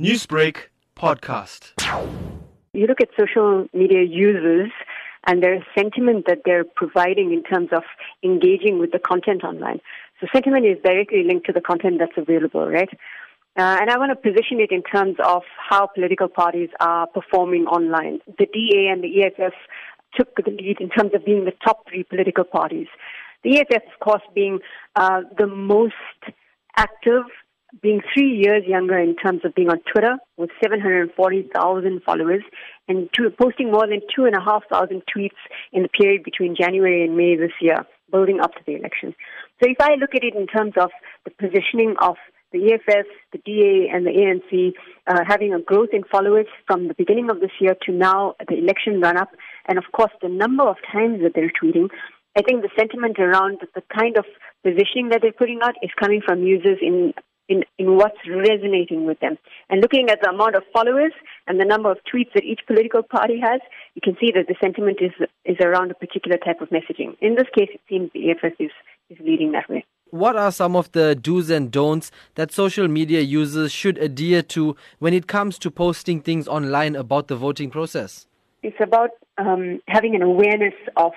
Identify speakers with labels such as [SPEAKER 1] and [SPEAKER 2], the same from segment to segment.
[SPEAKER 1] Newsbreak podcast.
[SPEAKER 2] You look at social media users and their sentiment that they're providing in terms of engaging with the content online. So sentiment is directly linked to the content that's available, right? Uh, and I want to position it in terms of how political parties are performing online. The DA and the EFF took the lead in terms of being the top three political parties. The EFF, of course, being uh, the most active being three years younger in terms of being on Twitter with 740,000 followers and posting more than 2,500 tweets in the period between January and May this year, building up to the election. So if I look at it in terms of the positioning of the EFF, the DA, and the ANC uh, having a growth in followers from the beginning of this year to now, the election run up, and of course the number of times that they're tweeting, I think the sentiment around the kind of positioning that they're putting out is coming from users in in, in what's resonating with them. And looking at the amount of followers and the number of tweets that each political party has, you can see that the sentiment is, is around a particular type of messaging. In this case, it seems the EFF is, is leading that way.
[SPEAKER 3] What are some of the do's and don'ts that social media users should adhere to when it comes to posting things online about the voting process?
[SPEAKER 2] It's about um, having an awareness of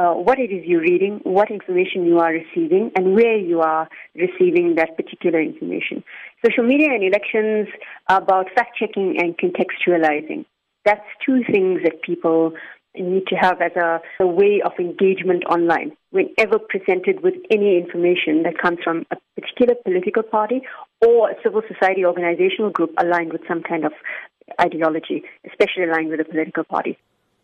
[SPEAKER 2] uh, what it is you're reading, what information you are receiving, and where you are receiving that particular information. Social media and elections are about fact checking and contextualizing. That's two things that people need to have as a, a, way of engagement online whenever presented with any information that comes from a particular political party or a civil society organizational group aligned with some kind of ideology, especially aligned with a political party.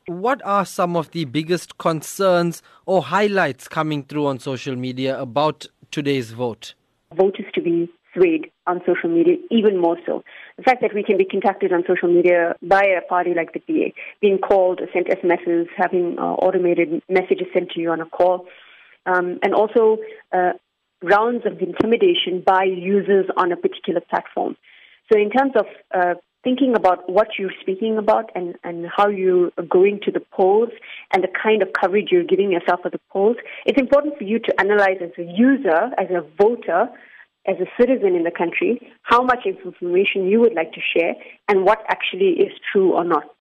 [SPEAKER 3] What are some of the biggest concerns or highlights coming through on social media about today's vote?
[SPEAKER 2] Voters to be swayed on social media even more so. The fact that we can be contacted on social media by a party like the DA, being called, sent SMSs, having uh, automated messages sent to you on a call, um, and also uh, rounds of intimidation by users on a particular platform. So, in terms of uh, thinking about what you're speaking about and, and how you're going to the polls and the kind of coverage you're giving yourself at the polls, it's important for you to analyze as a user, as a voter, as a citizen in the country, how much information you would like to share and what actually is true or not.